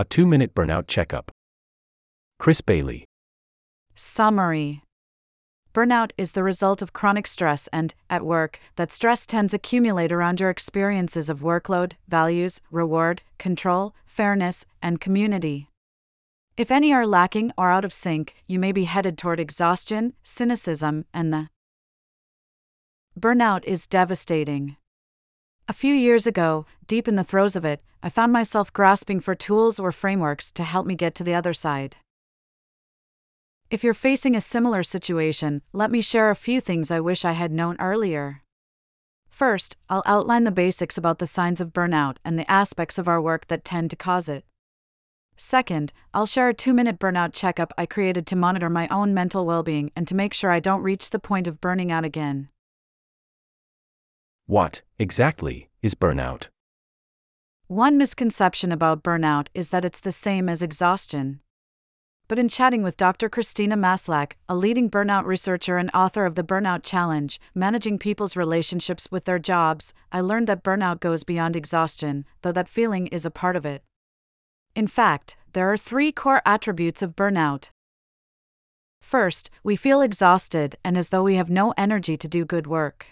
A two minute burnout checkup. Chris Bailey. Summary Burnout is the result of chronic stress and, at work, that stress tends to accumulate around your experiences of workload, values, reward, control, fairness, and community. If any are lacking or out of sync, you may be headed toward exhaustion, cynicism, and the burnout is devastating. A few years ago, deep in the throes of it, I found myself grasping for tools or frameworks to help me get to the other side. If you're facing a similar situation, let me share a few things I wish I had known earlier. First, I'll outline the basics about the signs of burnout and the aspects of our work that tend to cause it. Second, I'll share a two minute burnout checkup I created to monitor my own mental well being and to make sure I don't reach the point of burning out again. What, exactly, is burnout? One misconception about burnout is that it's the same as exhaustion. But in chatting with Dr. Christina Maslach, a leading burnout researcher and author of The Burnout Challenge, Managing People's Relationships with Their Jobs, I learned that burnout goes beyond exhaustion, though that feeling is a part of it. In fact, there are three core attributes of burnout. First, we feel exhausted and as though we have no energy to do good work.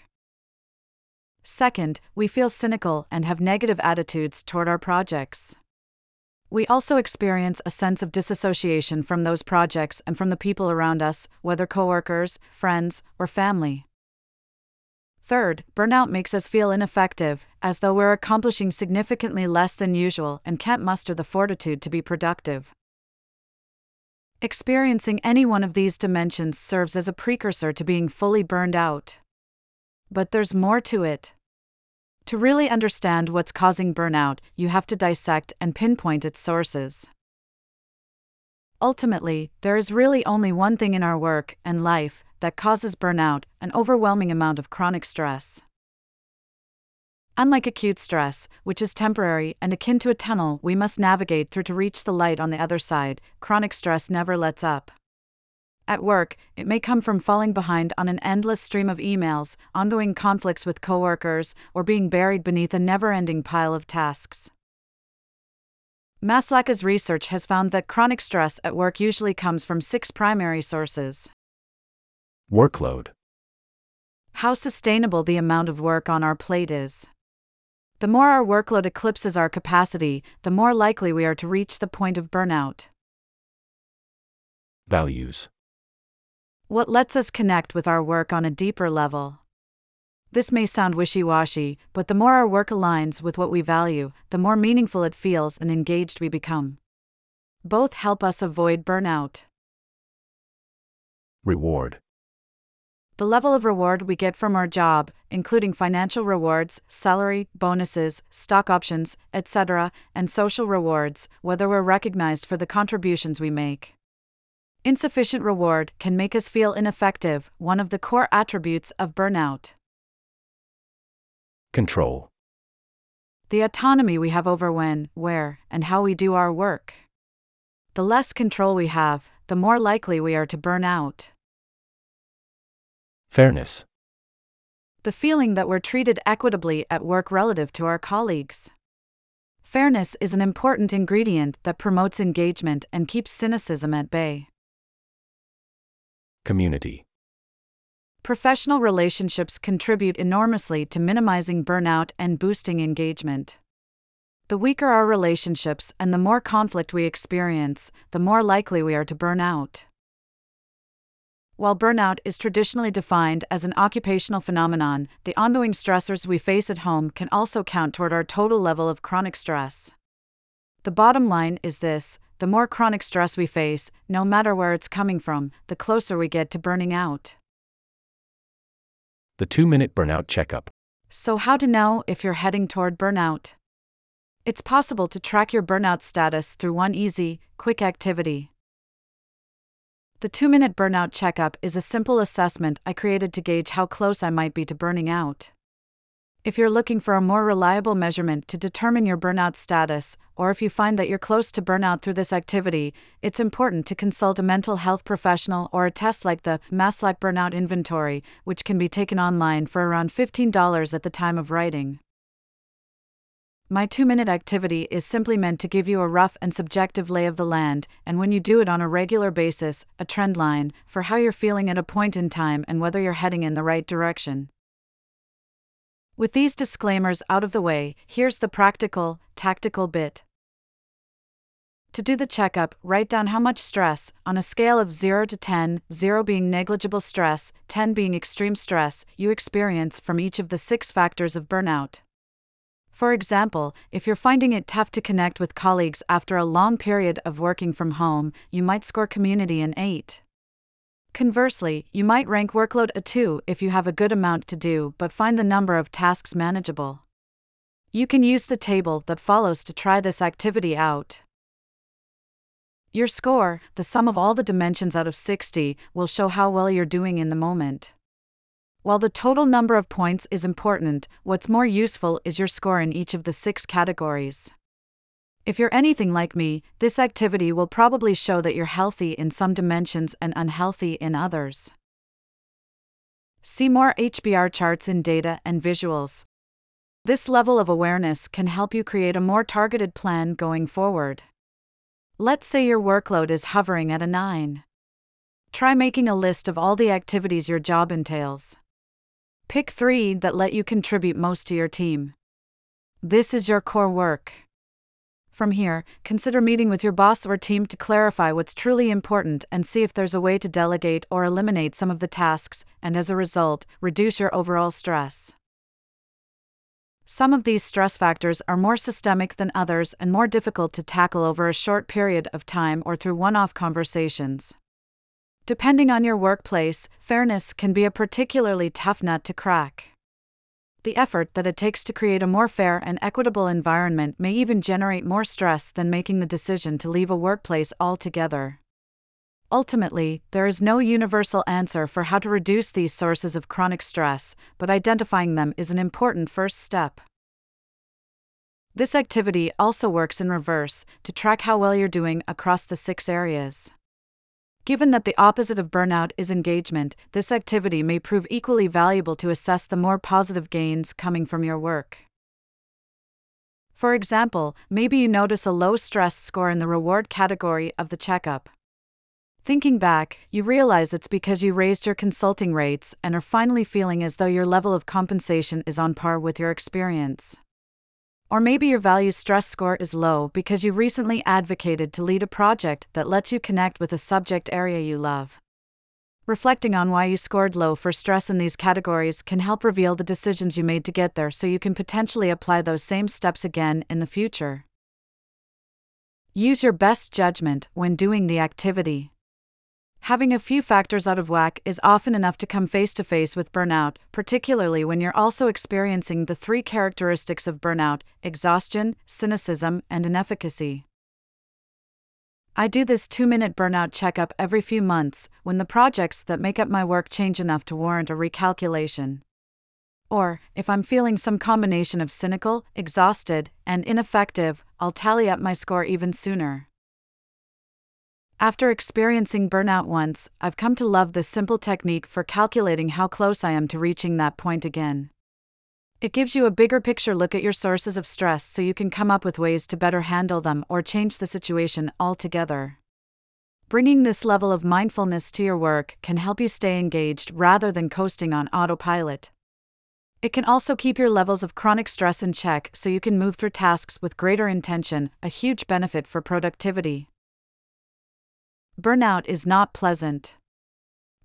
Second, we feel cynical and have negative attitudes toward our projects. We also experience a sense of disassociation from those projects and from the people around us, whether coworkers, friends, or family. Third, burnout makes us feel ineffective, as though we're accomplishing significantly less than usual and can't muster the fortitude to be productive. Experiencing any one of these dimensions serves as a precursor to being fully burned out. But there's more to it. To really understand what's causing burnout, you have to dissect and pinpoint its sources. Ultimately, there is really only one thing in our work and life that causes burnout an overwhelming amount of chronic stress. Unlike acute stress, which is temporary and akin to a tunnel we must navigate through to reach the light on the other side, chronic stress never lets up. At work, it may come from falling behind on an endless stream of emails, ongoing conflicts with coworkers, or being buried beneath a never ending pile of tasks. Maslach's research has found that chronic stress at work usually comes from six primary sources. Workload. How sustainable the amount of work on our plate is. The more our workload eclipses our capacity, the more likely we are to reach the point of burnout. Values. What lets us connect with our work on a deeper level. This may sound wishy washy, but the more our work aligns with what we value, the more meaningful it feels and engaged we become. Both help us avoid burnout. Reward. The level of reward we get from our job, including financial rewards, salary, bonuses, stock options, etc., and social rewards, whether we're recognized for the contributions we make. Insufficient reward can make us feel ineffective, one of the core attributes of burnout. Control. The autonomy we have over when, where, and how we do our work. The less control we have, the more likely we are to burn out. Fairness. The feeling that we're treated equitably at work relative to our colleagues. Fairness is an important ingredient that promotes engagement and keeps cynicism at bay. Community. Professional relationships contribute enormously to minimizing burnout and boosting engagement. The weaker our relationships and the more conflict we experience, the more likely we are to burn out. While burnout is traditionally defined as an occupational phenomenon, the ongoing stressors we face at home can also count toward our total level of chronic stress. The bottom line is this the more chronic stress we face, no matter where it's coming from, the closer we get to burning out. The two minute burnout checkup. So, how to know if you're heading toward burnout? It's possible to track your burnout status through one easy, quick activity. The two minute burnout checkup is a simple assessment I created to gauge how close I might be to burning out. If you're looking for a more reliable measurement to determine your burnout status, or if you find that you're close to burnout through this activity, it's important to consult a mental health professional or a test like the Maslach Burnout Inventory, which can be taken online for around $15 at the time of writing. My two minute activity is simply meant to give you a rough and subjective lay of the land, and when you do it on a regular basis, a trend line for how you're feeling at a point in time and whether you're heading in the right direction. With these disclaimers out of the way, here's the practical, tactical bit. To do the checkup, write down how much stress, on a scale of 0 to 10, 0 being negligible stress, 10 being extreme stress, you experience from each of the six factors of burnout. For example, if you're finding it tough to connect with colleagues after a long period of working from home, you might score community an 8. Conversely, you might rank workload a 2 if you have a good amount to do but find the number of tasks manageable. You can use the table that follows to try this activity out. Your score, the sum of all the dimensions out of 60, will show how well you're doing in the moment. While the total number of points is important, what's more useful is your score in each of the six categories. If you're anything like me, this activity will probably show that you're healthy in some dimensions and unhealthy in others. See more HBR charts in data and visuals. This level of awareness can help you create a more targeted plan going forward. Let's say your workload is hovering at a 9. Try making a list of all the activities your job entails. Pick three that let you contribute most to your team. This is your core work. From here, consider meeting with your boss or team to clarify what's truly important and see if there's a way to delegate or eliminate some of the tasks, and as a result, reduce your overall stress. Some of these stress factors are more systemic than others and more difficult to tackle over a short period of time or through one off conversations. Depending on your workplace, fairness can be a particularly tough nut to crack. The effort that it takes to create a more fair and equitable environment may even generate more stress than making the decision to leave a workplace altogether. Ultimately, there is no universal answer for how to reduce these sources of chronic stress, but identifying them is an important first step. This activity also works in reverse to track how well you're doing across the six areas. Given that the opposite of burnout is engagement, this activity may prove equally valuable to assess the more positive gains coming from your work. For example, maybe you notice a low stress score in the reward category of the checkup. Thinking back, you realize it's because you raised your consulting rates and are finally feeling as though your level of compensation is on par with your experience. Or maybe your value stress score is low because you recently advocated to lead a project that lets you connect with a subject area you love. Reflecting on why you scored low for stress in these categories can help reveal the decisions you made to get there so you can potentially apply those same steps again in the future. Use your best judgment when doing the activity. Having a few factors out of whack is often enough to come face to face with burnout, particularly when you're also experiencing the three characteristics of burnout exhaustion, cynicism, and inefficacy. I do this two minute burnout checkup every few months when the projects that make up my work change enough to warrant a recalculation. Or, if I'm feeling some combination of cynical, exhausted, and ineffective, I'll tally up my score even sooner. After experiencing burnout once, I've come to love this simple technique for calculating how close I am to reaching that point again. It gives you a bigger picture look at your sources of stress so you can come up with ways to better handle them or change the situation altogether. Bringing this level of mindfulness to your work can help you stay engaged rather than coasting on autopilot. It can also keep your levels of chronic stress in check so you can move through tasks with greater intention, a huge benefit for productivity. Burnout is not pleasant.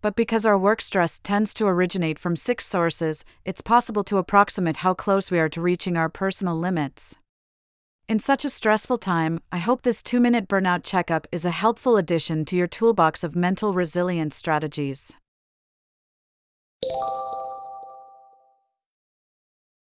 But because our work stress tends to originate from six sources, it's possible to approximate how close we are to reaching our personal limits. In such a stressful time, I hope this two minute burnout checkup is a helpful addition to your toolbox of mental resilience strategies.